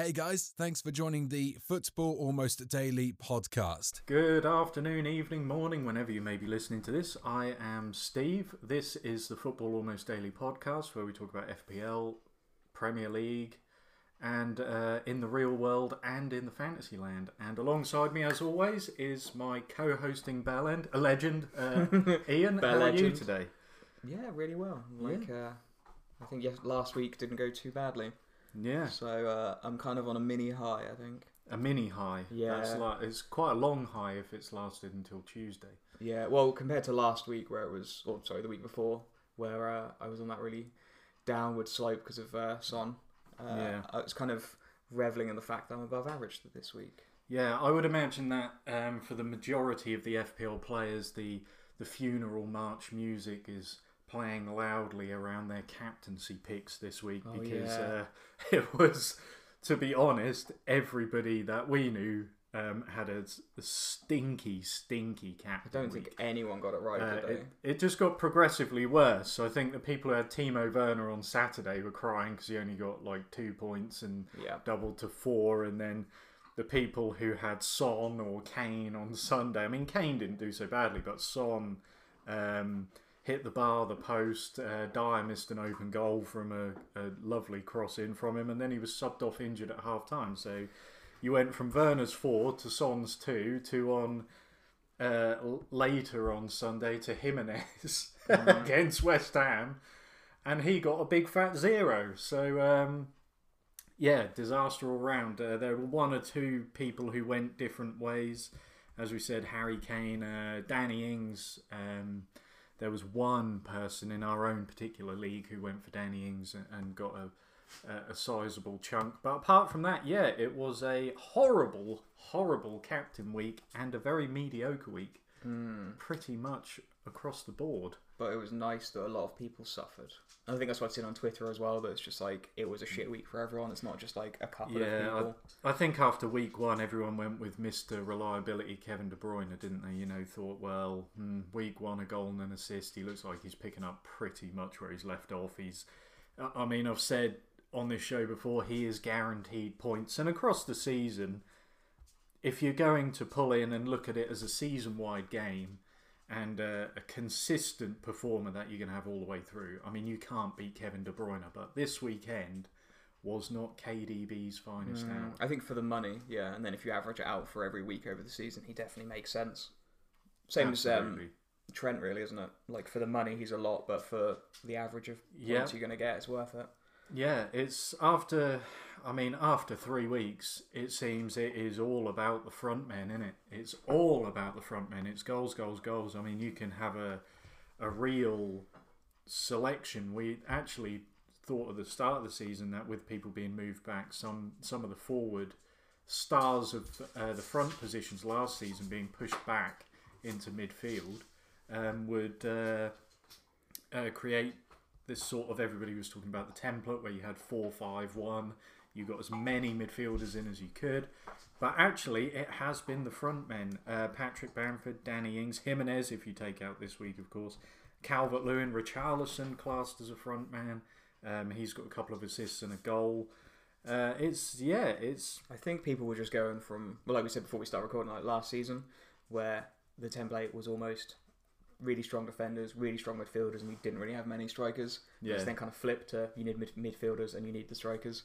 Hey guys, thanks for joining the Football Almost Daily podcast. Good afternoon, evening, morning, whenever you may be listening to this. I am Steve. This is the Football Almost Daily podcast where we talk about FPL, Premier League, and uh, in the real world and in the fantasy land. And alongside me, as always, is my co hosting bell end, a legend, uh, Ian. Bell how are you today? Yeah, really well. Like, uh, I think yes, last week didn't go too badly. Yeah, So uh, I'm kind of on a mini high, I think. a mini high. Yeah. That's like, it's quite a long high if it's lasted until Tuesday. Yeah, well, compared to last week where it was, or sorry, the week before, where uh, I was on that really downward slope because of uh, Son. Uh, Yeah. I was kind of reveling in the fact that I'm above average this week. Yeah, I would imagine that um, for the majority of the FPL players, the the funeral march music is playing loudly around their captaincy picks this week Oh, because yeah. uh, it was, to be honest, everybody that we knew um, had a stinky, stinky captaincy. I don't week. think anyone got it right, Uh, it, it just got progressively worse. So I think the people who had Timo Werner on Saturday were crying because he only got like two points and Yeah. doubled to four, and then the people who had Son or Kane on Sunday. I mean, Kane didn't do so badly, but Son um, hit the bar, the post. Uh, Dier missed an open goal from a, a lovely cross in from him, and then he was subbed off injured at half time. So you went from Werner's four to Son's two to on. Uh, later on Sunday to Jimenez against West Ham, and he got a big fat zero. So um, yeah, disaster all round. Uh, there were one or two people who went different ways. As we said, Harry Kane, uh, Danny Ings. Um, there was one person in our own particular league who went for Danny Ings and, got a, a, a sizable chunk. But apart from that, yeah, it was a horrible, horrible captain week and a very mediocre week, hmm. pretty much across the board. But it was nice that a lot of people suffered. And I think that's what I've seen on Twitter as well, that it's just like, it was a shit week for everyone. It's not just like a couple Yeah, of people. I, I think after week one, everyone went with Mr. Reliability Kevin De Bruyne, didn't they? You know, thought, well, hmm, week one, a goal and an assist. He looks like he's picking up pretty much where he's left off. He's, I- I mean, I've said on this show before, he is guaranteed points. And across the season, if you're going to pull in and look at it as a season wide game, and uh, a consistent performer that you're going to have all the way through. I mean, you can't beat Kevin De Bruyne, but this weekend was not KDB's finest hour. I think for the money, yeah, and then if you average it out for every week over the season, he definitely makes sense. Same as um, Trent, really, isn't it? Like for the money, he's a lot, but for the average of points Yeah. you're going to get, it's worth it. Yeah, it's after. I mean, after three weeks, it seems it is all about the front men, isn't it? It's all about the front men. It's goals, goals, goals. I mean, you can have a a real selection. We actually thought at the start of the season that with people being moved back, some some of the forward stars of uh, the front positions last season being pushed back into midfield um, would uh, uh, create this sort of everybody was talking about the template where you had four, five, one. You got as many midfielders in as you could, but actually it has been the front men: uh, Patrick Bamford, Danny Ings, Jimenez. If you take out this week, of course, Calvert Lewin, Richarlison classed as a front man. Um, he's got a couple of assists and a goal. Uh, it's yeah, it's I think people were just going from, well, like we said before we start recording, like last season, where the template was almost really strong defenders, really strong midfielders, and you didn't really have many strikers. Yeah. It's then kind of flipped to you need mid- midfielders and you need the strikers.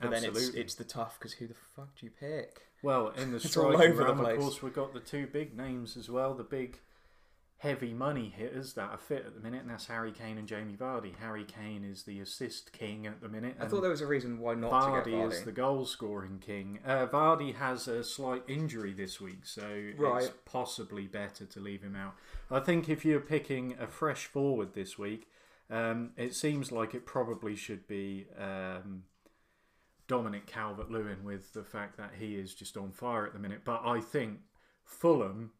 But then it's Absolutely. it's the tough because who the fuck do you pick? Well, in the It's all striking over the realm, of course, we've got the two big names as well, the big heavy money hitters that are fit at the minute, and that's Harry Kane and Jamie Vardy. Harry Kane is the assist king at the minute. I thought there was a reason why not Vardy, to get Vardy. is the goal scoring king. Uh, Vardy has a slight injury this week, so it's possibly better to leave him out. I think if you're picking a fresh forward this week, um, it seems like it probably should be um, Dominic Calvert Lewin with the fact that he is just on fire at the minute. But I think Fulham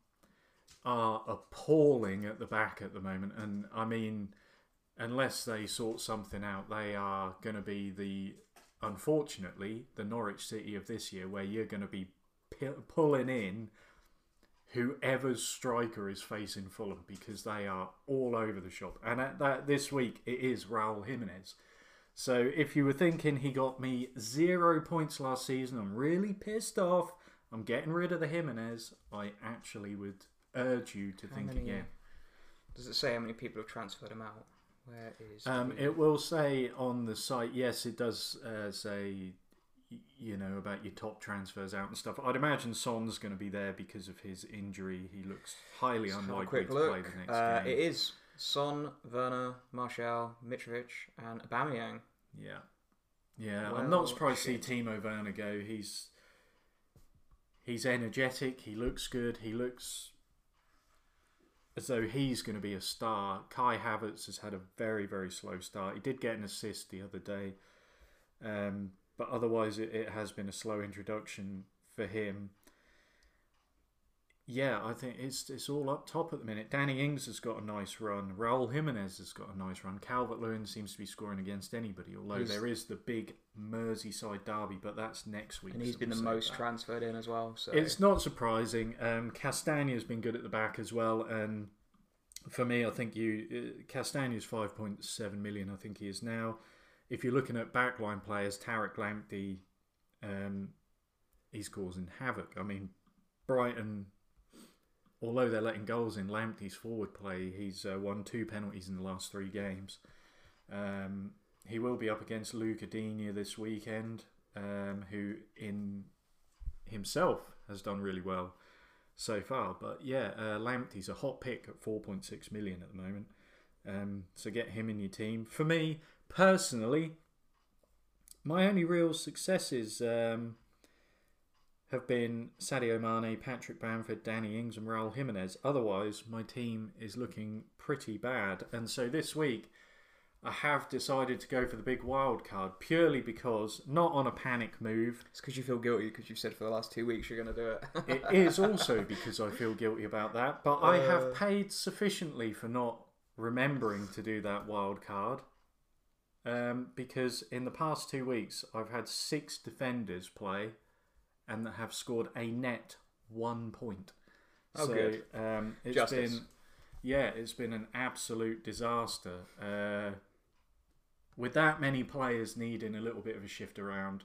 are appalling at the back at the moment. And I mean, unless they sort something out, they are going to be the, unfortunately, the Norwich City of this year, where you're going to be pi- pulling in whoever's striker is facing Fulham because they are all over the shop. And at that this week, it is Raul Jimenez. So if you were thinking he got me zero points last season, I'm really pissed off. I'm getting rid of the Jimenez. I actually would urge you to How think many- again. Does it say how many people have transferred him out? Where is Um, the- it will say on the site, yes, it does uh, say, you know, about your top transfers out and stuff. I'd imagine Son's going to be there because of his injury. He looks highly Let's unlikely quick to look. play the next Uh, game. it is Son, Werner, Martial, Mitrovic, and Aubameyang. Yeah, yeah. Well, I'm not surprised shit. to see Timo Werner go. He's he's energetic. He looks good. He looks as though he's going to be a star. Kai Havertz has had a very very slow start. He did get an assist the other day, um, but otherwise it, it has been a slow introduction for him. Yeah, I think it's it's all up top at the minute. Danny Ings has got a nice run. Raul Jimenez has got a nice run. Calvert Lewin seems to be scoring against anybody, although He's- there is the big Merseyside derby, but that's next week. And he's been the most that. transferred in as well. So It's not surprising. Um, Castagna's been good at the back as well, and for me, I think you uh, Castagna's five point seven million. I think he is now. If you're looking at backline players, Tariq Lamptey, um, he's causing havoc. I mean, Brighton, although they're letting goals in, Lamptey's forward play, he's uh, won two penalties in the last three games. Um, he will be up against Luca Digne this weekend, um, who in himself has done really well so far. But yeah, uh, Lamptey's a hot pick at 4.6 million at the moment. Um, so get him in your team. For me personally, my only real successes um, have been Sadio Mane, Patrick Bamford, Danny Ings, and Raul Jimenez. Otherwise, my team is looking pretty bad. And so this week, I have decided to go for the big wild card purely because, not on a panic move, it's because you feel guilty because you've said for the last two weeks you're going to do it. it is also because I feel guilty about that, but I Uh. have paid sufficiently for not remembering to do that wild card. Um, because in the past two weeks, I've had six defenders play and that have scored a net one point. Oh, so, good. Um, it's Justice. been, yeah, it's been an absolute disaster. Uh, with that many players needing a little bit of a shift around,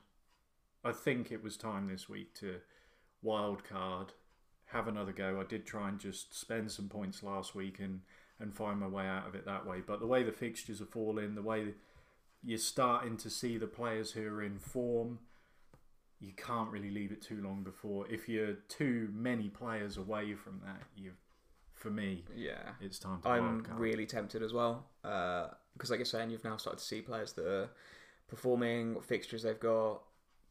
I think it was time this week to wild card, have another go. I did try and just spend some points last week and, and find my way out of it that way. But the way the fixtures are falling, the way you're starting to see the players who are in form, you can't really leave it too long before. If you're too many players away from that, you, for me, yeah. it's time to I'm really tempted as well uh, because, like you're saying, you've now started to see players that are performing, what fixtures they've got,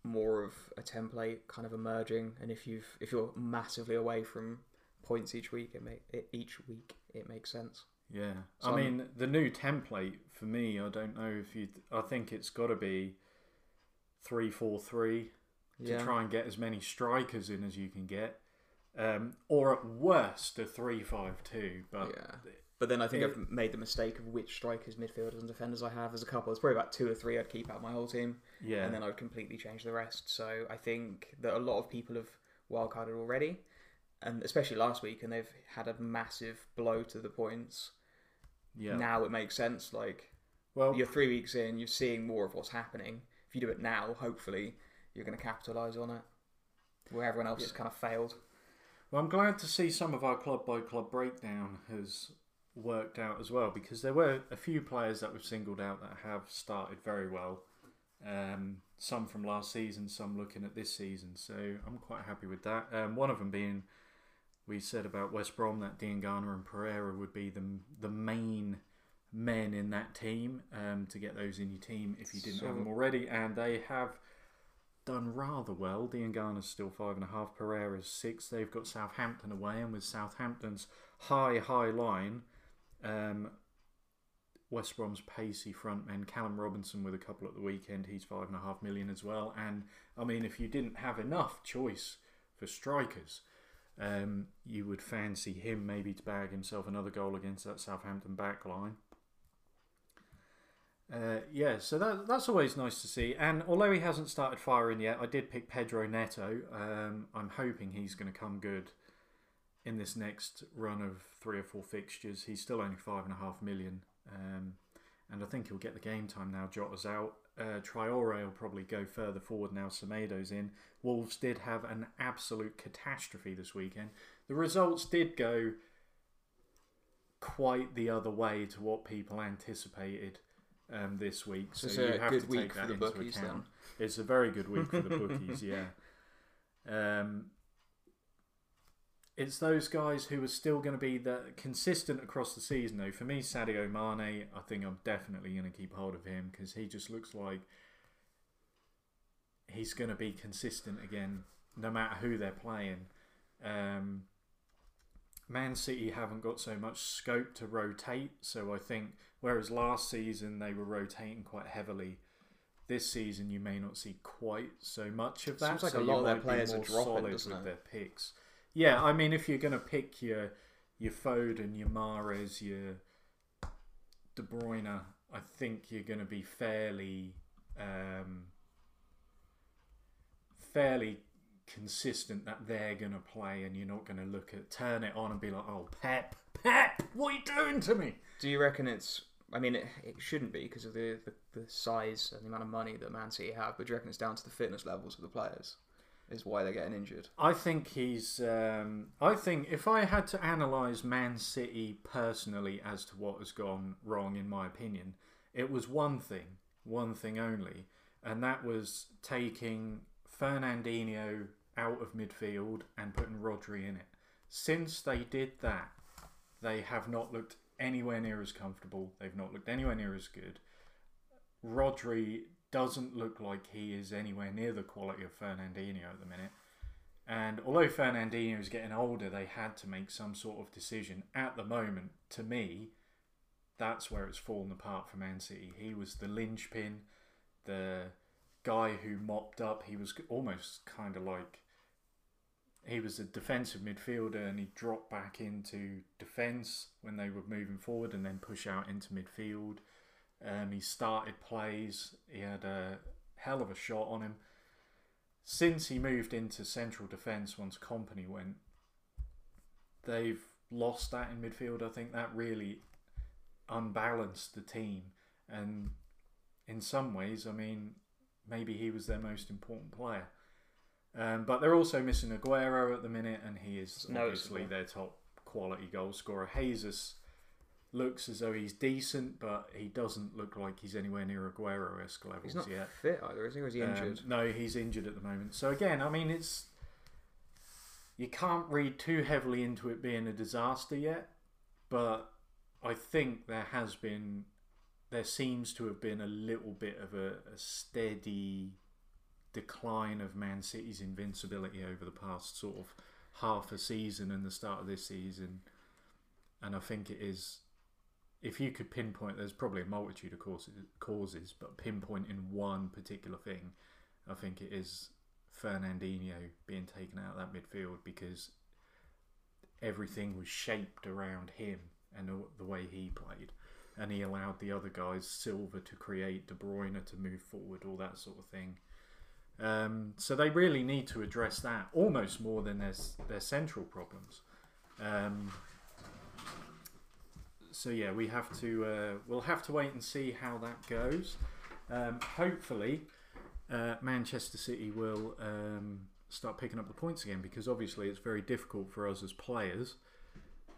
more of a template kind of emerging. And if you've if you're massively away from points each week, it make it, each week it makes sense. Yeah, So I I'm- mean the new template for me. I don't know if you. I think it's got to be three four three to try and get as many strikers in as you can get, um, or at worst a three five two. But Yeah. But then I think It- I've made the mistake of which strikers, midfielders, and defenders I have. There's a couple. There's probably about two or three I'd keep out my whole team, yeah, and then I'd completely change the rest. So I think that a lot of people have wildcarded already, and especially last week, and they've had a massive blow to the points. yeah. Now it makes sense. Like well, you're three weeks in, you're seeing more of what's happening. If you do it now, hopefully you're going to capitalise on it, where everyone else has kind of failed. Well, I'm glad to see some of our club by club breakdown has worked out as well because there were a few players that we've singled out that have started very well. Um, some from last season, some looking at this season. So I'm quite happy with that. Um, one of them being we said about West Brom that Diangana and Pereira would be the the main men in that team um, to get those in your team if you didn't have them already, and they have done rather well. Diangana's still five and a half, Pereira's six. They've got Southampton away, and with Southampton's high, high line, um, West Brom's pacey front men, Callum Robinson with a couple at the weekend, he's five and a half million as well. And I mean, if you didn't have enough choice for strikers, um, you would fancy him maybe to bag himself another goal against that Southampton back line. Uh, yeah, so that, that's always nice to see. And although he hasn't started firing yet, I did pick Pedro Neto. Um, I'm hoping he's going to come good in this next run of three or four fixtures. He's still only five and a half million. Um, and I think he'll get the game time now. Jota's out. Uh, Traore will probably go further forward now. Semedo's in. Wolves did have an absolute catastrophe this weekend. The results did go quite the other way to what people anticipated um, this week. So, it's you have to take for that the into bookies account. It's a very good week for the bookies, yeah. Um, it's those guys who are still going to be the consistent across the season, though. For me, Sadio Mane, I think I'm definitely going to keep hold of him because he just looks like he's going to be consistent again, no matter who they're playing. Um, Man City haven't got so much scope to rotate, so I think whereas last season they were rotating quite heavily, this season you may not see quite so much of that. Seems like so a lot of their players are dropping, solid doesn't with it? their picks. Yeah, I mean, if you're going to pick your your Foden, your Mahrez, your De Bruyne, I think you're going to be fairly um, fairly consistent that they're going to play, and you're not going to look at turn it on and be like, "Oh, Pep, Pep, what are you doing to me?" Do you reckon it's? I mean, it, it shouldn't be because of the, the, the size and the amount of money that Man City have. But do you reckon it's down to the fitness levels of the players? Is why they're getting injured. I think he's. Um, I think if I had to analyse Man City personally as to what has gone wrong, in my opinion, it was one thing, one thing only, and that was taking Fernandinho out of midfield and putting Rodri in it. Since they did that, they have not looked anywhere near as comfortable. They've not looked anywhere near as good. Rodri doesn't look like he is anywhere near the quality of Fernandinho at the minute. And although Fernandinho is getting older, they had to make some sort of decision. At the moment, to me, that's where it's fallen apart for Man City. He was the linchpin, the guy who mopped up. He was almost kind of like he was a defensive midfielder and he dropped back into defence when they were moving forward and then push out into midfield. Um, he started plays. He had a hell of a shot on him. Since he moved into central defence once Kompany went, they've lost that in midfield. I think that really unbalanced the team. And in some ways, I mean, maybe he was their most important player. Um, but they're also missing Aguero at the minute, and he is obviously their top quality goal scorer. Jesus looks as though he's decent, but he doesn't look like he's anywhere near Aguero esque levels He's not yet. fit either, is he? Or is he Um, injured? no, he's injured at the moment. So again, I mean, it's you can't read too heavily into it being a disaster yet, but I think there has been, there seems to have been a little bit of a, a steady decline of Man City's invincibility over the past sort of half a season and the start of this season, and I think it is. If you could pinpoint, there's probably a multitude of causes, but pinpointing one particular thing, I think it is Fernandinho being taken out of that midfield because everything was shaped around him and the- the way he played. And he allowed the other guys, Silva to create, De Bruyne to move forward, all that sort of thing. Um, so they really need to address that almost more than their, their central problems. Um, so yeah, we have to uh, we'll have to wait and see how that goes. Um, hopefully, uh, Manchester City will um, start picking up the points again because obviously it's very difficult for us as players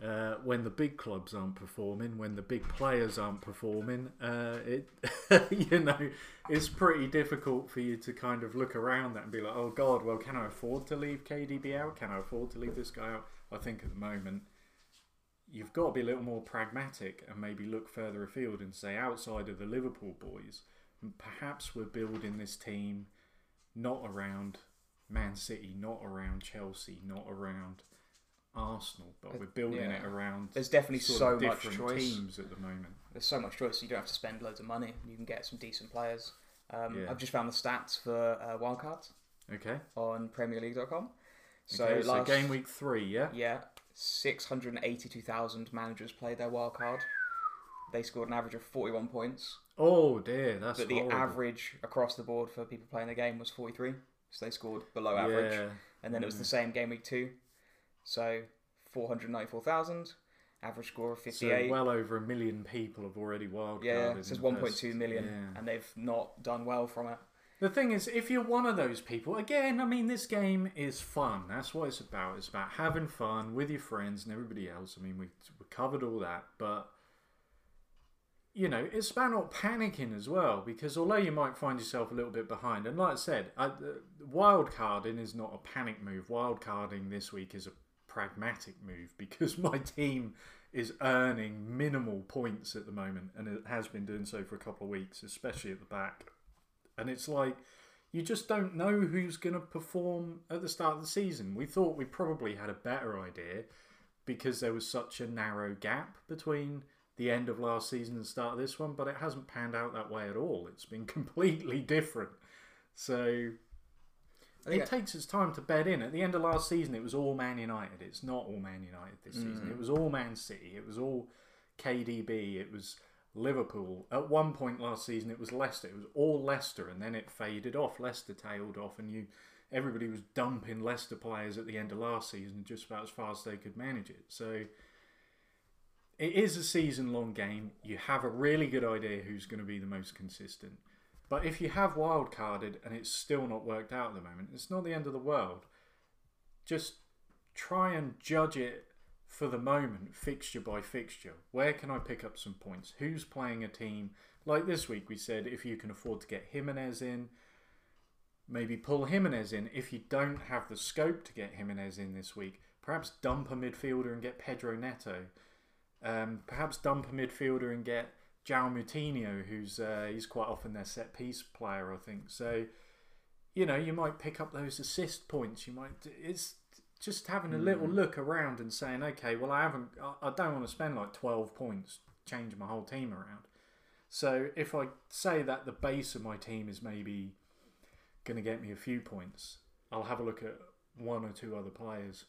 uh, when the big clubs aren't performing, when the big players aren't performing. Uh, it you know it's pretty difficult for you to kind of look around that and be like, oh God, well, can I afford to leave KDB out? Can I afford to leave this guy out? I think at the moment you've got to be a little more pragmatic and maybe look further afield and say outside of the Liverpool boys, perhaps we're building this team not around Man City, not around Chelsea, not around Arsenal, but we're building yeah. it around There's definitely so much choice. teams at the moment. There's so much choice. You don't have to spend loads of money. You can get some decent players. Um, Yeah. I've just found the stats for uh, wildcards Okay. on PremierLeague.com. So okay, so last game week three, yeah. yeah, six hundred and eighty-two thousand managers played their wild card. They scored an average of forty-one points, Oh dear, that's but the horrible. average across the board for people playing the game was forty-three. So they scored below average. Yeah. and then it was the same game week two, so four hundred ninety-four thousand. average score of So 58. well over a million people have already wildcarded. yeah, it says the 1.2 first- million, yeah. and they've not done well from it. The thing is, if you're one of those people, again, I mean, this game is fun. That's what it's about. It's about having fun with your friends and everybody else. I mean, we, we covered all that, but you know, it's about not panicking as well. Because although you might find yourself a little bit behind, and like I said, I, uh, wild carding is not a panic move. Wild carding this week is a pragmatic move because my team is earning minimal points at the moment, and it has been doing so for a couple of weeks, especially at the back. And it's like you just don't know who's going to perform at the start of the season. We thought we probably had a better idea because there was such a narrow gap between the end of last season and start of this one, but it hasn't panned out that way at all. It's been completely different. So It takes its time to bed in. At the end of last season, it was all Man United. It's not all Man United this season. It was all Man City. It was all KDB. It was Liverpool. At one point last season, it was Leicester. It was all Leicester, and then it faded off. Leicester tailed off, and you everybody was dumping Leicester players at the end of last season just about as far as they could manage it. So it is a season long game. You have a really good idea who's going to be the most consistent. But if you have wild carded and it's still not worked out at the moment, it's not the end of the world. Just try and judge it for the moment, fixture by fixture. Where can I pick up some points? Who's playing a team? Like this week, we said if you can afford to get Jimenez in, maybe pull Jimenez in. If you don't have the scope to get Jimenez in this week, perhaps dump a midfielder and get Pedro Neto. Um, perhaps dump a midfielder and get João Moutinho, who's uh, he's quite often their set piece player, I think. So, you know, you might pick up those assist points. You might. It's just having a little look around and saying, okay, well, I haven't. I, don't want to spend like twelve points changing my whole team around. So if I say that the base of my team is maybe going to get me a few points, I'll have a look at one or two other players.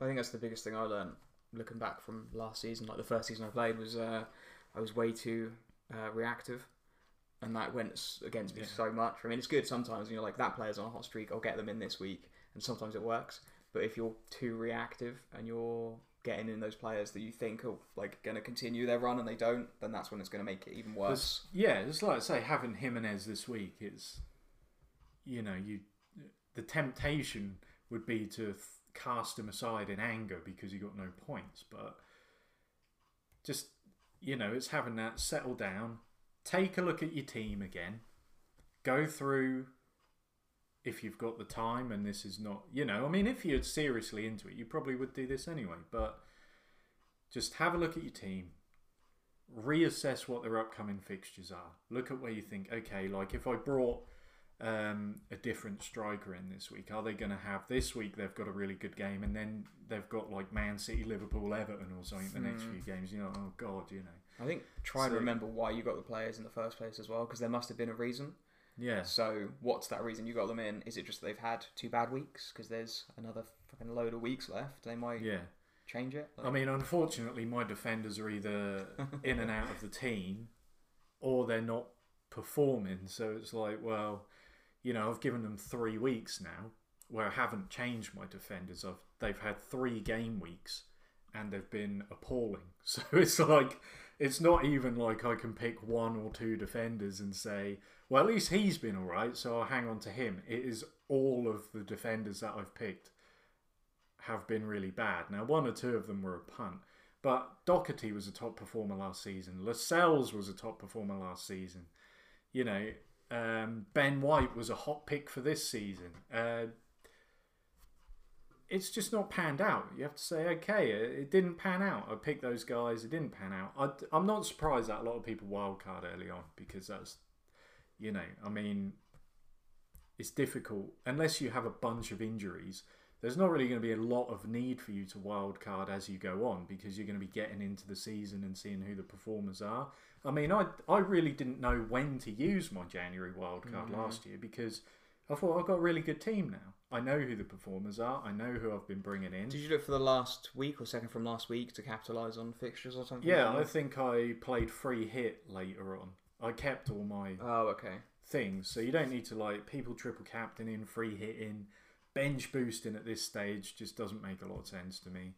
I think that's the biggest thing I learned looking back from last season. Like the first season I played was uh, I was way too uh, reactive, and that went against me Yeah. so much. I mean, it's good sometimes. You know, like that player's on a hot streak. I'll get them in this week, and sometimes it works. But if you're too reactive and you're getting in those players that you think are like going to continue their run and they don't, then that's when it's going to make it even worse. It's- yeah, it's like I say having Jimenez this week is, you know, you the temptation would be to th- cast him aside in anger because he got no points, but just you know, it's having that settle down, take a look at your team again, go through if you've got the time and this is not, you know, I mean, if you're seriously into it, you probably would do this anyway, but just have a look at your team, reassess what their upcoming fixtures are. Look at where you think, okay, like if I brought um, a different striker in this week, are they going to have this week? They've got a really good game, and then they've got like Man City, Liverpool, Everton, or something the next few games. You know, oh god, you know, I think try and So- remember why you got the players in the first place as well, because there must have been a reason. yeah. So, what's that reason you got them in? Is it just they've had two bad weeks? Because there's another fucking load of weeks left. They might Yeah, change it. I mean, unfortunately, my defenders are either in and out of the team, or they're not performing. So it's like, well, you know, I've given them three weeks now where I haven't changed my defenders. I've they've had three game weeks, and they've been appalling. So it's like, it's not even like I can pick one or two defenders and say, well, at least he's been all right, so I'll hang on to him. It is all of the defenders that I've picked have been really bad. Now, one or two of them were a punt, but Doherty was a top performer last season. Lascelles was a top performer last season. You know, um, Ben White was a hot pick for this season. Uh, it's just not panned out. You have to say, okay, it, it didn't pan out. I picked those guys, it didn't pan out. I, I'm not surprised that a lot of people wildcard early on because that's, you know, I mean, it's difficult unless you have a bunch of injuries. There's not really going to be a lot of need for you to wildcard as you go on because you're going to be getting into the season and seeing who the performers are. I mean, I I really didn't know when to use my January wildcard mm. last year because I thought I've got a really good team now. I know who the performers are. I know who I've been bringing in. Did you look for the last week or second from last week to capitalise on fixtures or something? Yeah, like I think I played free hit later on. I kept all my Oh, okay. things, so you don't need to like people triple captain in, free hit in, bench boosting at this stage just doesn't make a lot of sense to me.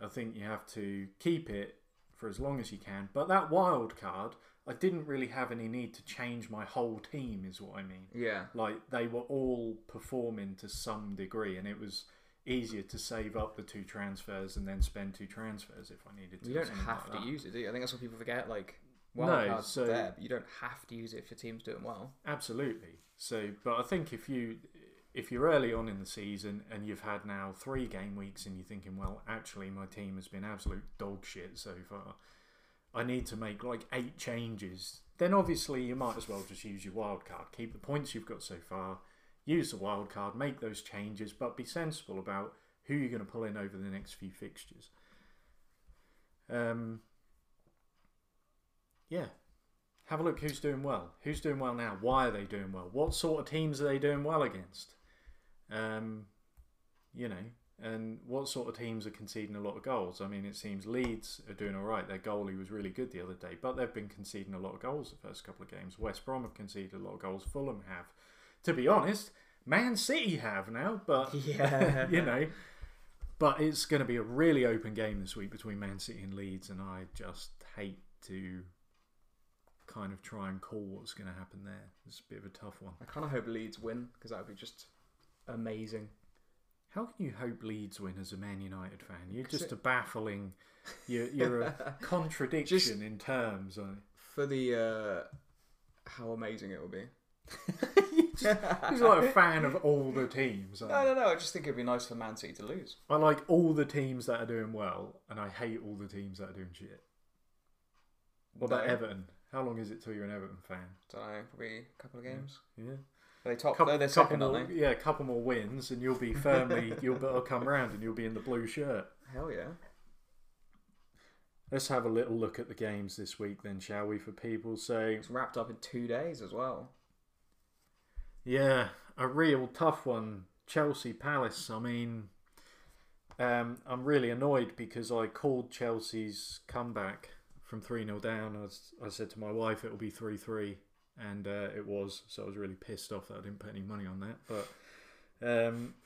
I think you have to keep it for as long as you can. But that wild card, I didn't really have any need to change my whole team, is what I mean. Yeah. Like they were all performing to some degree, and it was easier to save up the two transfers and then spend two transfers if I needed to. You don't have like to use it, do you? I think that's what people forget. Like, No, wildcard's so- there, but you don't have to use it if your team's doing well. Absolutely. So, but I think if you if you're early on in the season and you've had now three game weeks and you're thinking, well, actually my team has been absolute dog shit so far. I need to make like eight changes. Then obviously you might as well just use your wild card. Keep the points you've got so far. Use the wild card. Make those changes, but be sensible about who you're going to pull in over the next few fixtures. Um. Yeah, have a look who's doing well. Who's doing well now? Why are they doing well? What sort of teams are they doing well against? Um, you know, and what sort of teams are conceding a lot of goals? I mean, it seems Leeds are doing all right. Their goalie was really good the other day, but they've been conceding a lot of goals the first couple of games. West Brom have conceded a lot of goals. Fulham have. To be honest, Man City have now, but Yeah. you know. But it's going to be a really open game this week between Man City and Leeds, and I just hate to kind of try and call what's going to happen there. It's a bit of a tough one. I kind of hope Leeds win because that would be just amazing. How can you hope Leeds win as a Man United fan? You're just it- a baffling. You're, you're a contradiction in terms. For the uh, how amazing it will be. He's like a fan of all the teams. No, no, no. I just think it'd be nice for Man City to lose. I like all the teams that are doing well, and I hate all the teams that are doing shit. What about Everton? How long is it till you're an Everton fan? Don't know, probably a couple of games. Yeah. They top? couple, they're, they're couple more, they? yeah, a couple more wins, and you'll be firmly. you'll come round, and you'll be in the blue shirt. Hell yeah. Let's have a little look at the games this week, then, shall we? For people, so It's wrapped up in two days as well. yeah, a real tough one. Chelsea Palace. I mean, um, I'm really annoyed because I called Chelsea's comeback from three 0 down. I, was, I said to my wife it will be three three, and uh, it was. So I was really pissed off that I didn't put any money on that, but. Um,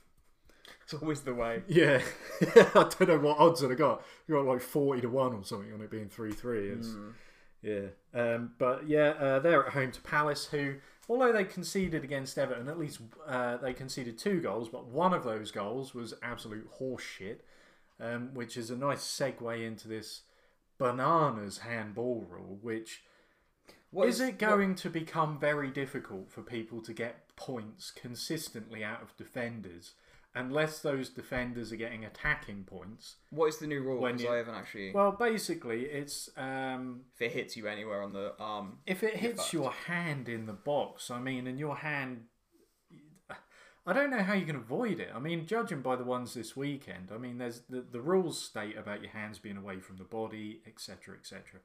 It's always the way. Yeah, I don't know what odds that I got. You got like forty to one or something on it being three three. Mm. yeah, um, but yeah, uh, they're at home to Palace, who although they conceded against Everton, at least uh, they conceded two goals, but one of those goals was absolute horseshit, um, which is a nice segue into this bananas handball rule, which What is it going to become very difficult for people to get points consistently out of defenders unless those defenders are getting attacking points? What is the new rule? Because I haven't actually. Well, basically, it's um, if it hits you anywhere on the arm, if it hits your hand in the box. I mean, and your hand. I don't know how you can avoid it. I mean, judging by the ones this weekend, I mean, there's the, the rules state about your hands being away from the body, etc., etc.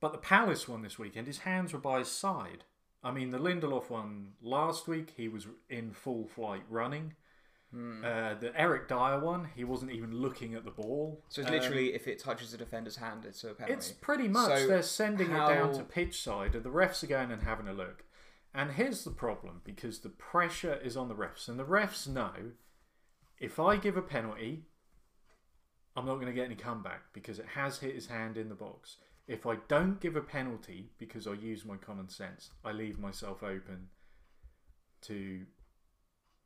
But the Palace one this weekend, his hands were by his side. I mean, the Lindelof one last week, he was in full flight running. Uh, the Eric Dier one, he wasn't even looking at the ball. so it's Um, literally if it touches the defender's hand, it's a penalty. it's pretty much So they're sending it down to pitch side, and the refs are going and having a look. And here's the problem because the pressure is on the refs, and the refs know if I give a penalty, I'm not going to get any comeback because it has hit his hand in the box. If I don't give a penalty because I use my common sense, I leave myself open to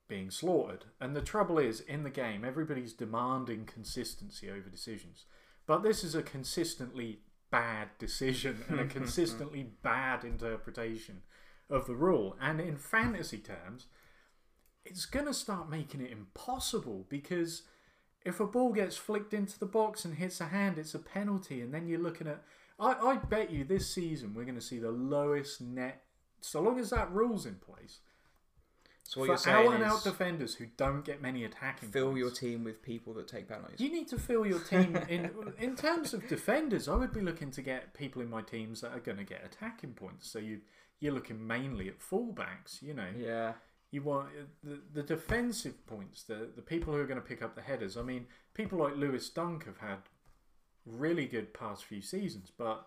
being slaughtered. And the trouble is, in the game, everybody's demanding consistency over decisions. But this is a consistently bad decision and a consistently bad interpretation of the rule. And in fantasy terms, it's going to start making it impossible because if a ball gets flicked into the box and hits a hand, it's a penalty. And then you're looking at. I, I bet you this season we're going to see the lowest net, so long as that rule's in place, so what for you're saying out and out is defenders who don't get many attacking fill points. your team with people that take penalties. You need to fill your team in in terms of defenders. I would be looking to get people in my teams that are going to get attacking points. So you you're looking mainly at fullbacks. You know, yeah. you want uh, the the defensive points, the the people who are going to pick up the headers. I mean, people like Lewis Dunk have had really good past few seasons, but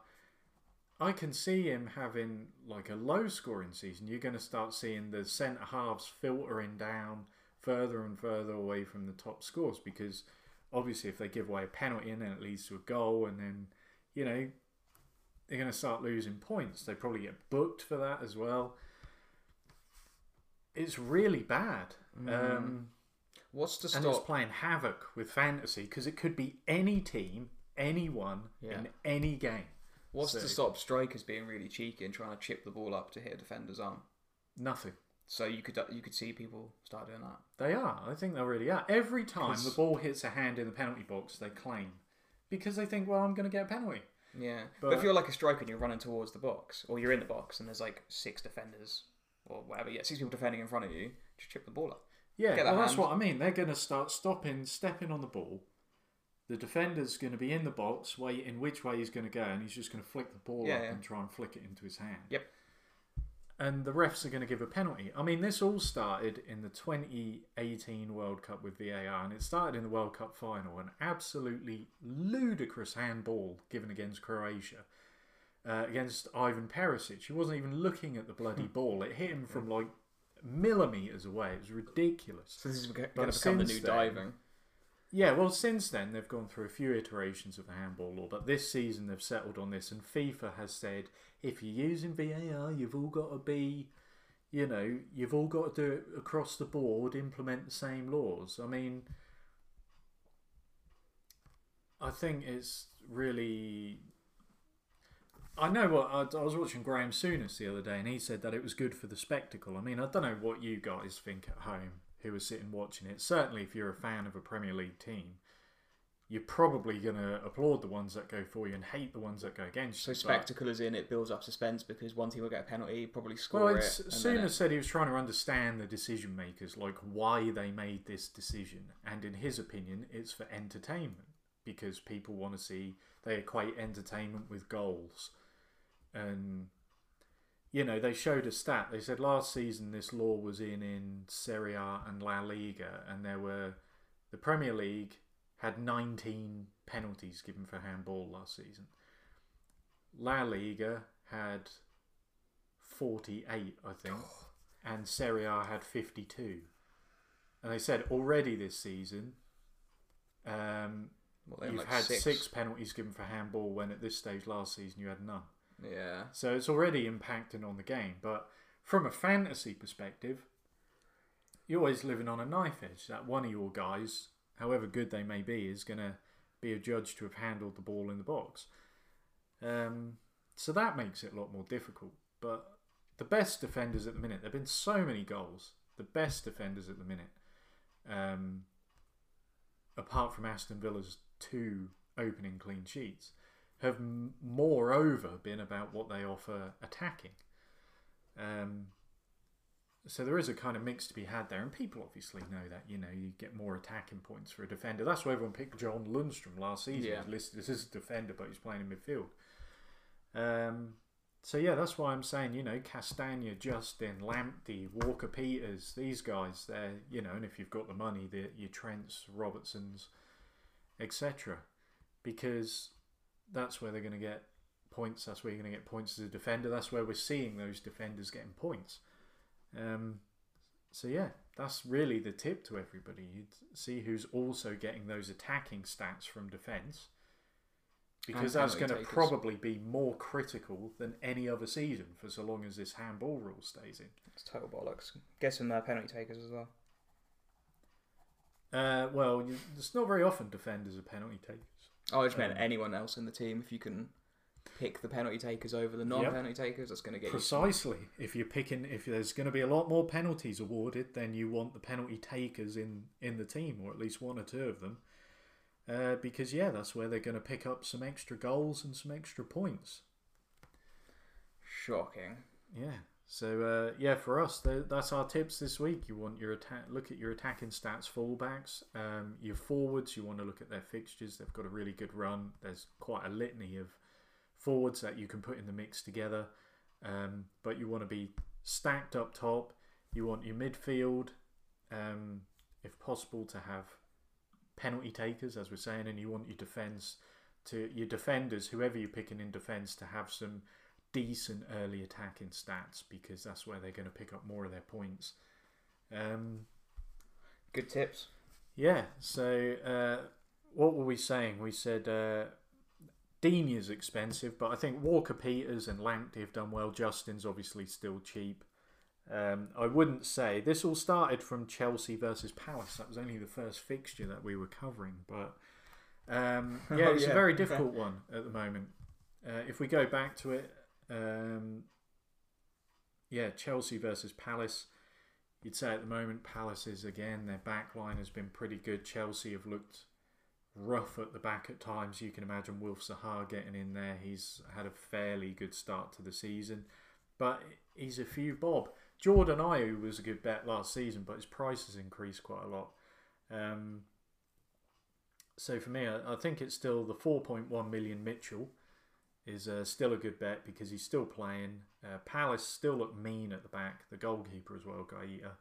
I can see him having like a low scoring season. You're going to start seeing the centre halves filtering down further and further away from the top scores because obviously, if they give away a penalty and then it leads to a goal, and then you know they're going to start losing points. They probably get booked for that as well. It's really bad. Um, What's to stop? and it's playing havoc with fantasy because it could be any team, anyone Yeah. in any game. What's so- to stop strikers being really cheeky and trying to chip the ball up to hit a defender's arm? Nothing. So you could you could see people start doing that. They are. I think they really are. Every time the ball hits a hand in the penalty box, they claim because they think, well, I'm going to get a penalty. Yeah, but, But- if you're like a striker and you're running towards the box, or you're in the box and there's like six defenders or whatever, yeah, six people defending in front of you, just chip the ball up. Yeah, Get well, that that's what I mean. They're going to start stopping, stepping on the ball. The defender's going to be in the box, waiting which way he's going to go, and he's just going to flick the ball Yeah, up yeah. and try and flick it into his hand. Yep. And the refs are going to give a penalty. I mean, this all started in the 2018 World Cup with VAR, and it started in the World Cup final. An absolutely ludicrous handball given against Croatia. Uh, against Ivan Perisic. He wasn't even looking at the bloody ball. It hit him from like millimeters away. It was ridiculous. So this is going to become the new then- diving. Yeah, well, since then they've gone through a few iterations of the handball law, but this season they've settled on this, and FIFA has said if you're using VAR, you've all got to be, you know, you've all got to do it across the board, implement the same laws. I mean, I think it's really. I know what I, I was watching Graeme Souness the other day, and he said that it was good for the spectacle. I mean, I don't know what you guys think at home who are sitting watching it. Certainly, if you're a fan of a Premier League team, you're probably going to applaud the ones that go for you and hate the ones that go against So you. But- spectacle is in it builds up suspense because one team will get a penalty, probably score Well, it. it's, and then Souness it- said he was trying to understand the decision makers, like why they made this decision, and in his opinion, it's for entertainment because people want to see they equate entertainment with goals, and you know they showed a stat. They said last season this law was in in Serie A and La Liga, and there were the Premier League had 19 penalties given for handball last season. La Liga had 48, I think, and Serie A had 52. And they said already this season, um, well, you've like had six. six. penalties given for handball when at this stage last season you had none. Yeah. So it's already impacting on the game. But from a fantasy perspective, you're always living on a knife edge. That one of your guys, however good they may be, is going to be adjudged to have handled the ball in the box. Um, so that makes it a lot more difficult. But the best defenders at the minute, there have been so many goals. The best defenders at the minute, um, apart from Aston Villa's two opening clean sheets, have moreover been about what they offer attacking. Um, so there is a kind of mix to be had there, and people obviously know that. You know, you get more attacking points for a defender. That's why everyone picked John Lundstram last season. Yeah. He's listed as a defender, but he's playing in midfield. Um, so yeah, that's why I'm saying you know Castagna, Justin, Lamptey, Walker Peters, these guys. They're you know, and if you've got the money, the your Trents, Robertsons, etc. Because that's where they're going to get points. That's where you're going to get points as a defender. That's where we're seeing those defenders getting points. Um, so yeah, that's really the tip to everybody. You'd see who's also getting those attacking stats from defence, because that's going to probably be more critical than any other season for so long as this handball rule stays in. It's total bollocks. Get some uh, penalty takers as well. Uh, well, you, it's not very often defenders are penalty takers. Oh, I just meant Um, anyone else in the team. If you can pick the penalty takers over the non-penalty takers, that's going to get you. Precisely. If you're picking, if there's going to be a lot more penalties awarded, then you want the penalty takers in in the team, or at least one or two of them, uh, because yeah, that's where they're going to pick up some extra goals and some extra points. Shocking. Yeah. So uh, yeah, for us, th- that's our tips this week. You want your attack, look at your attacking stats, fullbacks, um, your forwards. You want to look at their fixtures. They've got a really good run. There's quite a litany of forwards that you can put in the mix together. Um, but you want to be stacked up top. You want your midfield, um, if possible, to have penalty takers, as we're saying, and you want your defence to your defenders, whoever you're picking in defence, to have some decent early attacking stats because that's where they're going to pick up more of their points. Um, Good tips. yeah, so uh, what were we saying? We said uh, is expensive, but I think Walker Peters and Lamptey have done well. Justin's obviously still cheap. Um, I wouldn't say this all started from Chelsea versus Palace. That was only the first fixture that we were covering, but um, yeah, Oh, it's a very difficult one at the moment. Uh, if we go back to it, um, yeah, Chelsea versus Palace. You'd say at the moment Palace is again their back line has been pretty good. Chelsea have looked rough at the back at times. You can imagine Wilf Zaha getting in there. He's had a fairly good start to the season, but he's a few bob. Jordan Ayew was a good bet last season, but his price has increased quite a lot. Um, so for me, I, I think it's still the 4.1 million Mitchell is uh, still a good bet because he's still playing. Uh, Palace still look mean at the back. The goalkeeper as well, Guaita.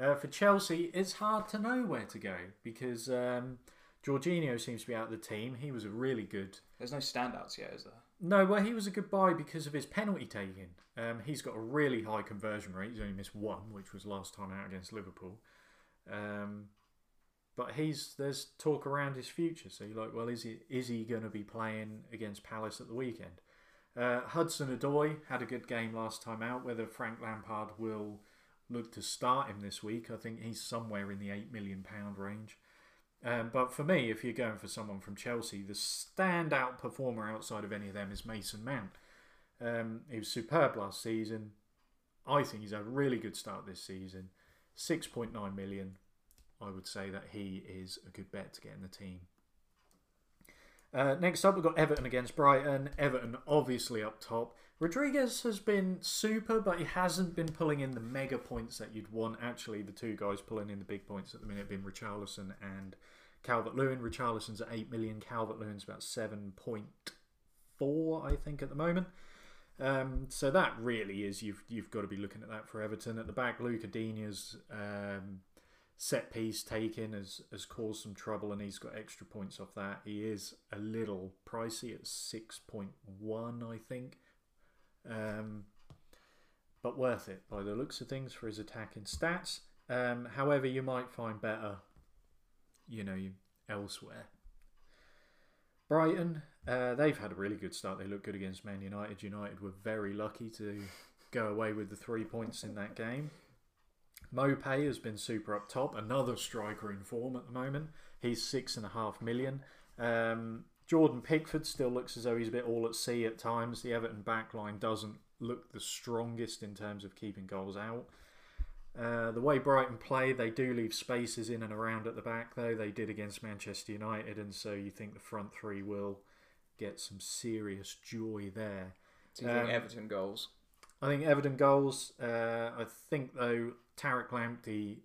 Uh, for Chelsea, it's hard to know where to go because um, Jorginho seems to be out of the team. He was a really good. There's no standouts yet, is there? No, well, he was a good buy because of his penalty taking. Um, he's got a really high conversion rate. He's only missed one, which was last time out against Liverpool. Um, but he's there's talk around his future. So you're like, well, is he is he going to be playing against Palace at the weekend? Uh, Hudson Odoi had a good game last time out. Whether Frank Lampard will look to start him this week, I think he's somewhere in the eight million pound range. Um, but for me, if you're going for someone from Chelsea, the standout performer outside of any of them is Mason Mount. Um, he was superb last season. I think he's had a really good start this season. 6.9 million. I would say that he is a good bet to get in the team. Uh, next up, we've got Everton against Brighton. Everton obviously up top. Rodriguez has been super, but he hasn't been pulling in the mega points that you'd want. Actually, the two guys pulling in the big points at the minute have been Richarlison and Calvert Lewin. Richarlison's at 8 million, Calvert Lewin's about 7.4, I think, at the moment. Um, so that really is you've you've got to be looking at that for Everton at the back. Lucas Digne's um, set piece taken has has caused some trouble, and he's got extra points off that. He is a little pricey at six point one, I think, um, but worth it by the looks of things for his attacking stats. Um, however, you might find better, you know, elsewhere. Brighton, uh, they've had a really good start. They look good against Man United. United were very lucky to go away with the three points in that game. Maupay has been super up top. Another striker in form at the moment. He's six and a half million. Um, Jordan Pickford still looks as though he's a bit all at sea at times. The Everton backline doesn't look the strongest in terms of keeping goals out. Uh, the way Brighton play, they do leave spaces in and around at the back, though. They did against Manchester United, and so you think the front three will get some serious joy there. Do you think Um, Everton goals? I think Everton goals. Uh, I think though Tariq Lamptey,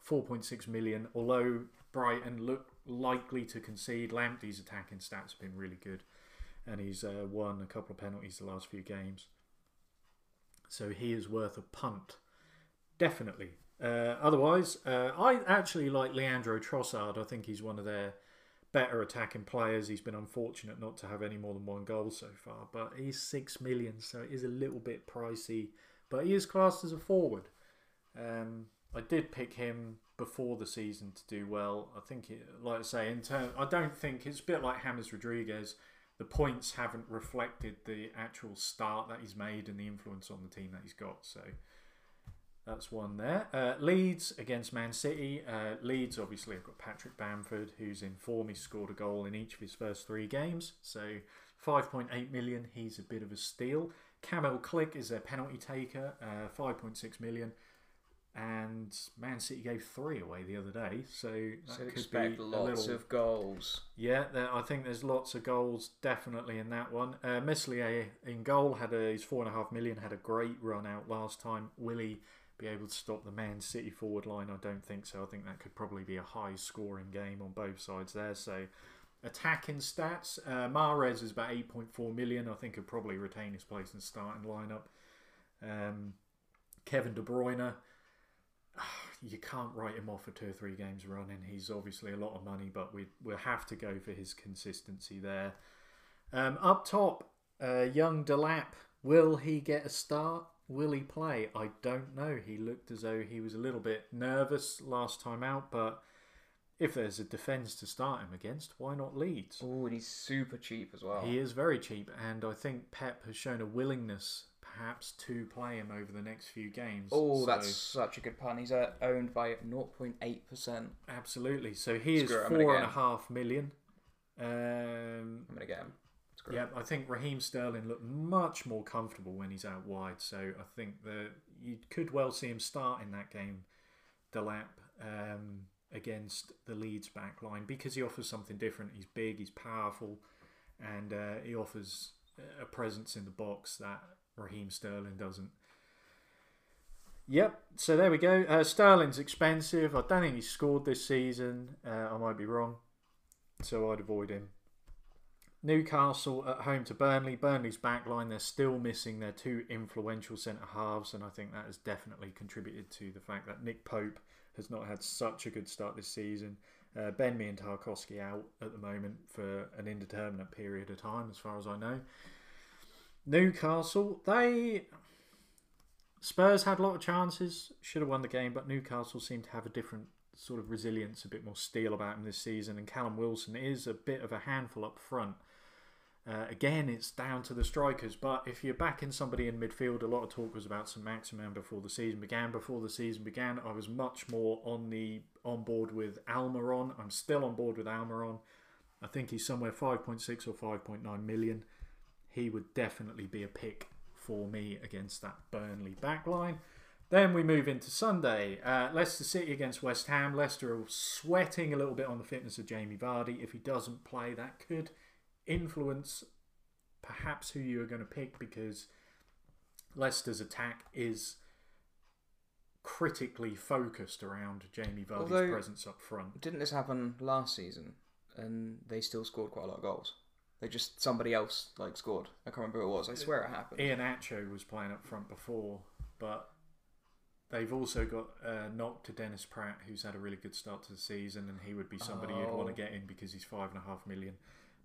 four point six million. Although Brighton look likely to concede, Lamptey's attacking stats have been really good, and he's uh, won a couple of penalties the last few games. So he is worth a punt, definitely. Uh, otherwise, uh, I actually like Leandro Trossard. I think he's one of their better attacking players. He's been unfortunate not to have any more than one goal so far, but he's six million, so it is a little bit pricey. But he is classed as a forward. Um, I did pick him before the season to do well. I think, it, like I say, in turn, I don't think it's a bit like James Rodriguez. The points haven't reflected the actual start that he's made and the influence on the team that he's got. So that's one there. Uh, Leeds against Man City. Uh, Leeds obviously have got Patrick Bamford, who's in form. He's scored a goal in each of his first three games. So 5.8 million. He's a bit of a steal. Camel Klich is their penalty taker. Uh, 5.6 million. And Man City gave three away the other day, so that So could expect be a lots little, of goals. yeah, there, I think there's lots of goals definitely in that one. Uh, Meslier in goal had a he's four and a half million. Had a great run out last time. Will he be able to stop the Man City forward line? I don't think so. I think that could probably be a high scoring game on both sides there. So attacking stats, uh, Mahrez is about eight point four million. I think he'll probably retain his place in the starting lineup. Um, Kevin De Bruyne you can't write him off for two or three games running. He's obviously a lot of money, but we we'll have to go for his consistency there. Um, up top, uh, young Delap. Will he get a start? Will he play? I don't know. He looked as though he was a little bit nervous last time out, but if there's a defence to start him against, why not Leeds? Oh, and he's super cheap as well. He is very cheap, and I think Pep has shown a willingness perhaps to play him over the next few games. Oh, So- that's such a good pun. He's uh, owned by 0.8%. absolutely. So he is Screw it, I'm gonna get him. Um, I'm going to get him. It's great. yeah, I think Raheem Sterling looked much more comfortable when he's out wide. So I think that you could well see him start in that game, Delap, um, against the Leeds back line because he offers something different. He's big, he's powerful, and uh, he offers a presence in the box that Raheem Sterling doesn't. Yep, so there we go. Uh, Sterling's expensive. I don't think he's scored this season. Uh, I might be wrong, so I'd avoid him. Newcastle at home to Burnley. Burnley's back line, they're still missing their two influential centre halves, and I think that has definitely contributed to the fact that Nick Pope has not had such a good start this season. Uh, ben Mee and Tarkowski out at the moment for an indeterminate period of time, as far as I know. Newcastle, they. Spurs had a lot of chances, should have won the game, but Newcastle seemed to have a different sort of resilience, a bit more steel about him this season. And Callum Wilson is a bit of a handful up front. Uh, again, it's down to the strikers, but if you're backing somebody in midfield, a lot of talk was about St Maximin before the season began. Before the season began, I was much more on the on board with Almiron. I'm still on board with Almiron. I think he's somewhere 5.6 or 5.9 million. He would definitely be a pick for me against that Burnley backline. Then we move into Sunday. Uh, Leicester City against West Ham. Leicester are sweating a little bit on the fitness of Jamie Vardy. If he doesn't play, that could influence perhaps who you're going to pick because Leicester's attack is critically focused around Jamie Vardy's Although- presence up front. Didn't this happen last season? And they still scored quite a lot of goals. They just somebody else like scored. I can't remember who it was. I swear it happened. Ian Acho was playing up front before, but they've also got uh, knocked to Dennis Praet, who's had a really good start to the season, and he would be somebody you'd want Oh. to get in because he's five and a half million.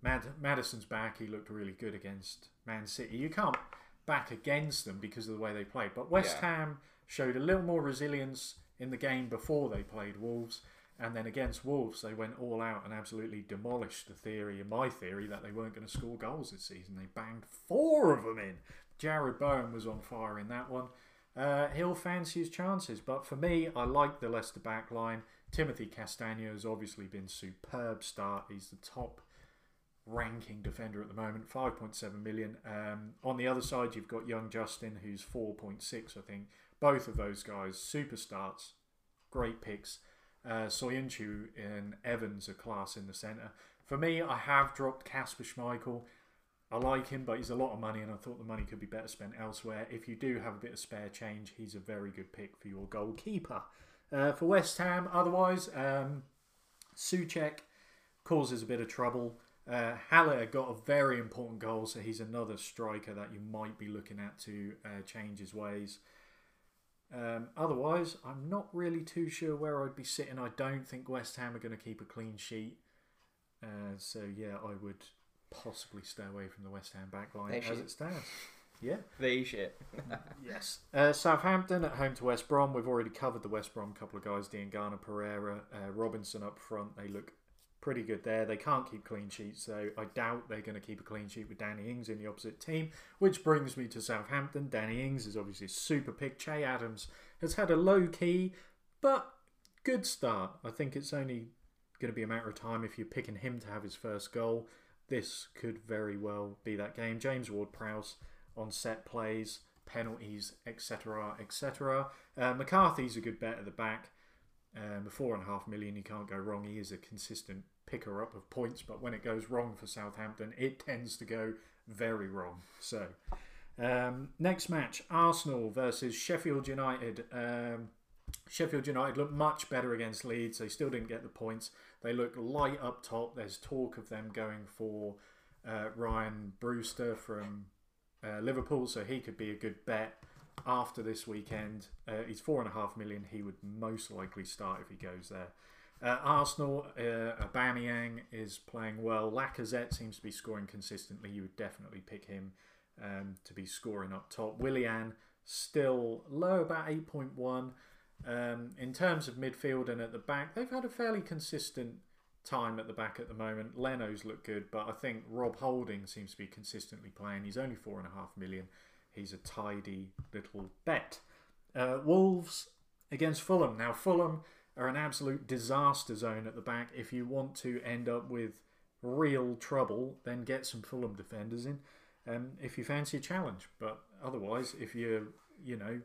Mad- Maddison's back. He looked really good against Man City. You can't back against them because of the way they played, but West Yeah. Ham showed a little more resilience in the game before they played Wolves. And then against Wolves, they went all out and absolutely demolished the theory, and my theory, that they weren't going to score goals this season. They banged four of them in. Jarrod Bowen was on fire in that one. Uh, he'll fancy his chances, but for me, I like the Leicester back line. Timothy Castagne has obviously been superb start. He's the top ranking defender at the moment, 5.7 million. Um, on the other side, you've got young Justin, who's 4.6, I think. Both of those guys, super starts, great picks. Uh, Soyuncu and Evans are class in the centre. For me, I have dropped Kasper Schmeichel. I like him, but he's a lot of money, and I thought the money could be better spent elsewhere. If you do have a bit of spare change, he's a very good pick for your goalkeeper. Uh, for West Ham, otherwise, um, Soucek causes a bit of trouble. Uh, Haller got a very important goal, so he's another striker that you might be looking at to uh, change his ways. Um, otherwise, I'm not really too sure where I'd be sitting. I don't think West Ham are going to keep a clean sheet. Uh, so, yeah, I would possibly stay away from the West Ham backline as it stands. Yeah. The shit. Yes. Uh, Southampton at home to West Brom. We've already covered the West Brom couple of guys, Diangana Pereira, uh, Robinson up front. They look pretty good there. They can't keep clean sheets, so I doubt they're going to keep a clean sheet with Danny Ings in the opposite team. Which brings me to Southampton. Danny Ings is obviously a super pick. Che Adams has had a low key, but good start. I think it's only going to be a matter of time if you're picking him to have his first goal. This could very well be that game. James Ward Prowse on set plays, penalties, etc., etc. Uh, McCarthy's a good bet at the back. Um, four and a half million, you can't go wrong. He is a consistent picker up of points, but when it goes wrong for Southampton, it tends to go very wrong. So, um, next match Arsenal versus Sheffield United. Um, Sheffield United look much better against Leeds. They still didn't get the points. They look light up top. There's talk of them going for uh, Ryan Brewster from uh, Liverpool, so he could be a good bet after this weekend. Uh, he's four and a half million. He would most likely start if he goes there. Uh, Arsenal, uh, Aubameyang is playing well. Lacazette seems to be scoring consistently. You would definitely pick him um, to be scoring up top. Willian still low, about 8.1. Um, in terms of midfield and at the back, they've had a fairly consistent time at the back at the moment. Leno's looked good, but I think Rob Holding seems to be consistently playing. He's only four and a half million. He's a tidy little bet. Uh, Wolves against Fulham. Now, Fulham are an absolute disaster zone at the back. If you want to end up with real trouble, then get some Fulham defenders in. Um, if you fancy a challenge, but otherwise, if you're you know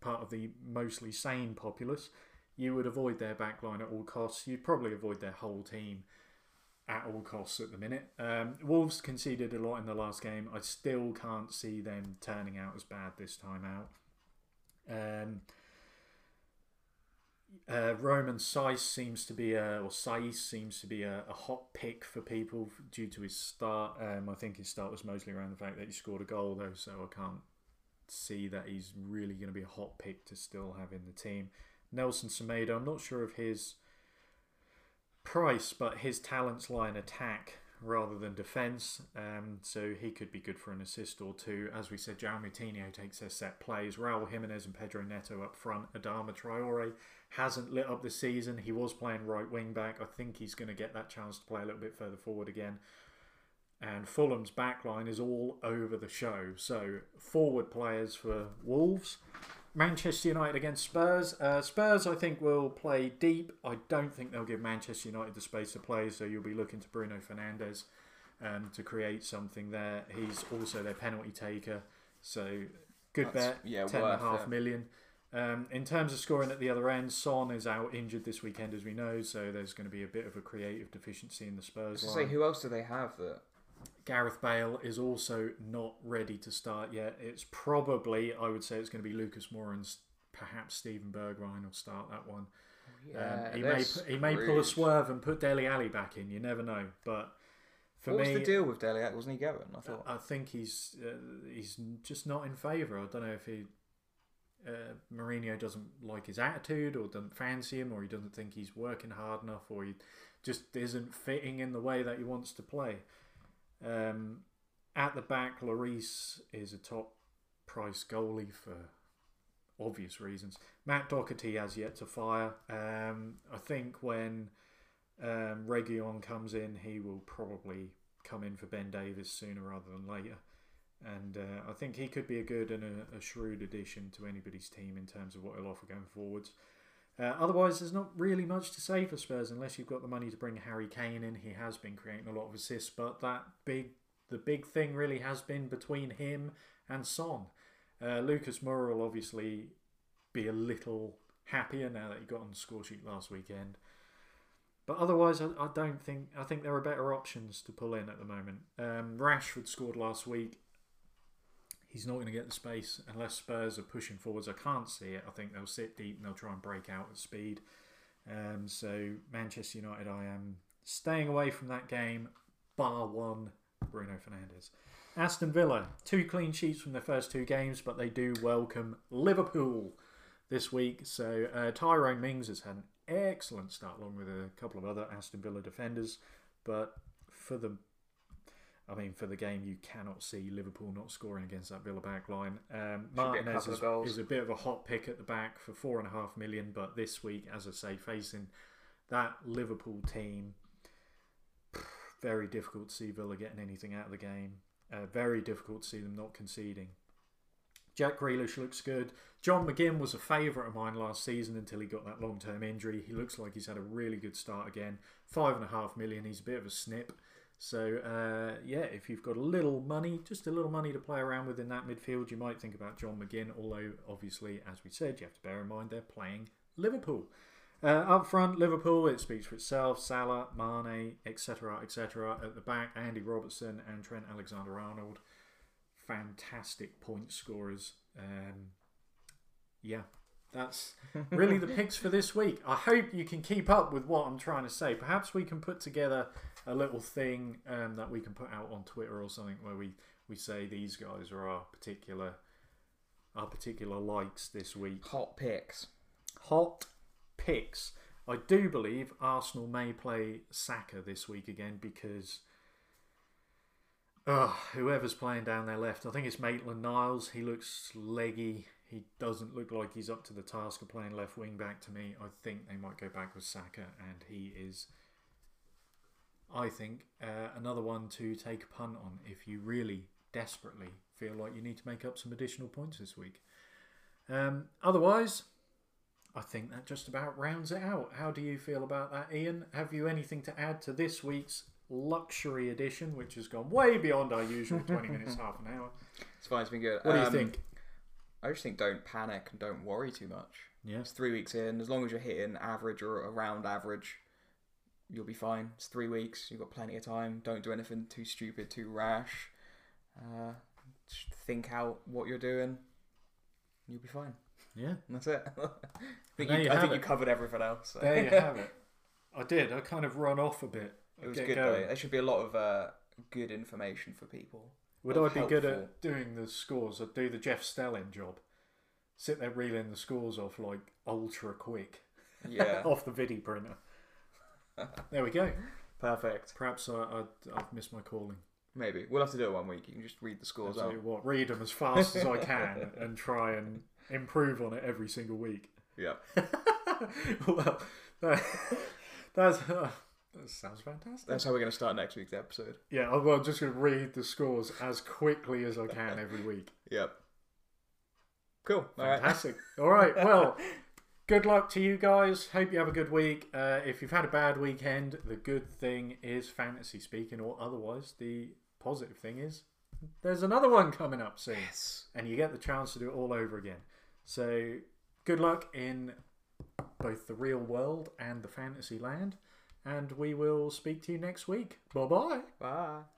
part of the mostly sane populace, you would avoid their backline at all costs. You'd probably avoid their whole team at all costs at the minute. Um, Wolves conceded a lot in the last game. I still can't see them turning out as bad this time out. Um, uh, Romain Saïss seems to be a, or Saïss seems to be a, a, hot pick for people due to his start. Um, I think his start was mostly around the fact that he scored a goal though, so I can't see that he's really going to be a hot pick to still have in the team. Nelson Semedo, I'm not sure of his price, but his talents lie in attack rather than defence, um, so he could be good for an assist or two. As we said, João Moutinho takes their set plays. Raul Jimenez and Pedro Neto up front. Adama Traore hasn't lit up the season. He was playing right wing back. I think he's going to get that chance to play a little bit further forward again. And Fulham's backline is all over the show. So, forward players for Wolves. Manchester United against Spurs. Uh, Spurs, I think, will play deep. I don't think they'll give Manchester United the space to play, so you'll be looking to Bruno Fernandes um, to create something there. He's also their penalty taker, so good That's, bet. Yeah, ten and a half it. million. Um, in terms of scoring at the other end, Son is out injured this weekend, as we know, so there's going to be a bit of a creative deficiency in the Spurs. line. say, who else do they have that Gareth Bale is also not ready to start yet. It's probably, I would say, it's going to be Lucas Moura and perhaps Steven Bergwijn will start that one. Yeah, um, he may he may pull a swerve and put Dele Alli back in. You never know. But for what me, was the deal with Dele Alli? Wasn't he going? I thought. I think he's uh, he's just not in favour. I don't know if he uh, Mourinho doesn't like his attitude or doesn't fancy him, or he doesn't think he's working hard enough, or he just isn't fitting in the way that he wants to play. Um, at the back, Lloris is a top price goalie for obvious reasons. Matt Doherty has yet to fire. Um, I think when um, Reguilón comes in, he will probably come in for Ben Davies sooner rather than later. And uh, I think he could be a good and a, a, shrewd addition to anybody's team in terms of what he'll offer going forwards. Uh, otherwise, there's not really much to say for Spurs unless you've got the money to bring Harry Kane in. He has been creating a lot of assists, but that big, the big thing really has been between him and Son. Uh, Lucas Moura will obviously be a little happier now that he got on the score sheet last weekend. But otherwise, I, I don't think I think there are better options to pull in at the moment. Um, Rashford scored last week he's not going to get the space unless Spurs are pushing forwards. I can't see it. I think they'll sit deep and they'll try and break out at speed. Um, so Manchester United, I am staying away from that game, bar one, Bruno Fernandes. Aston Villa, two clean sheets from their first two games, but they do welcome Liverpool this week. So uh, Tyrone Mings has had an excellent start, along with a couple of other Aston Villa defenders. But for the I mean, for the game, you cannot see Liverpool not scoring against that Villa back line. Um, Martinez is, is, a bit of a hot pick at the back for four and a half million, but this week, as I say, facing that Liverpool team, very difficult to see Villa getting anything out of the game. Uh, very difficult to see them not conceding. Jack Grealish looks good. John McGinn was a favourite of mine last season until he got that long term injury. He looks like he's had a really good start again. Five and a half million. He's a bit of a snip. So uh, yeah, if you've got a little money, just a little money to play around with in that midfield, you might think about John McGinn. Although obviously, as we said, you have to bear in mind they're playing Liverpool. Uh, up front, Liverpool, it speaks for itself. Salah, Mane, etc., etc. At the back, Andy Robertson and Trent Alexander-Arnold, fantastic point scorers. Um, yeah, that's really the picks for this week. I hope you can keep up with what I'm trying to say. Perhaps we can put together a little thing um, that we can put out on Twitter or something where we, we say these guys are our particular our particular likes this week. Hot picks. Hot picks. I do believe Arsenal may play Saka this week again because uh, whoever's playing down their left, I think it's Maitland Niles. He looks leggy. He doesn't look like he's up to the task of playing left wing back to me. I think they might go back with Saka, and he is, I think, uh, another one to take a punt on if you really desperately feel like you need to make up some additional points this week. Um, otherwise, I think that just about rounds it out. How do you feel about that, Ian? Have you anything to add to this week's luxury edition, which has gone way beyond our usual 20 minutes, half an hour? It's fine. It's been good. What do you Um, think? I just think don't panic and don't worry too much. Yes. It's three weeks in. As long as you're hitting average or around average, you'll be fine. It's three weeks. You've got plenty of time. Don't do anything too stupid, too rash. Uh, think out what you're doing. You'll be fine. Yeah. And that's it. I think, you, you I think you covered everything else. so. There you have it. I did. I kind of run off a bit. It was Get good going. though. There should be a lot of uh, good information for people. Would I be good at doing the scores? I'd do the Jeff Stelling job. Sit there reeling the scores off like ultra quick Yeah, off the video printer. there we go. perfect. Perhaps I, I, I've missed my calling. Maybe we'll have to do it one week. You can just read the I'll scores out. what, read them as fast as I can and try and improve on it every single week. Yeah. well, that, that's, uh, that sounds fantastic. That's how we're going to start next week's episode. Yeah, I'm I'm just going to read the scores as quickly as I can every week. Yep. Cool. All right. Fantastic. All right. Well, good luck to you guys. Hope you have a good week. Uh, if you've had a bad weekend, the good thing is fantasy speaking, or otherwise, the positive thing is there's another one coming up soon, Yes. and you get the chance to do it all over again. So, good luck in both the real world and the fantasy land, and we will speak to you next week. Bye bye. Bye.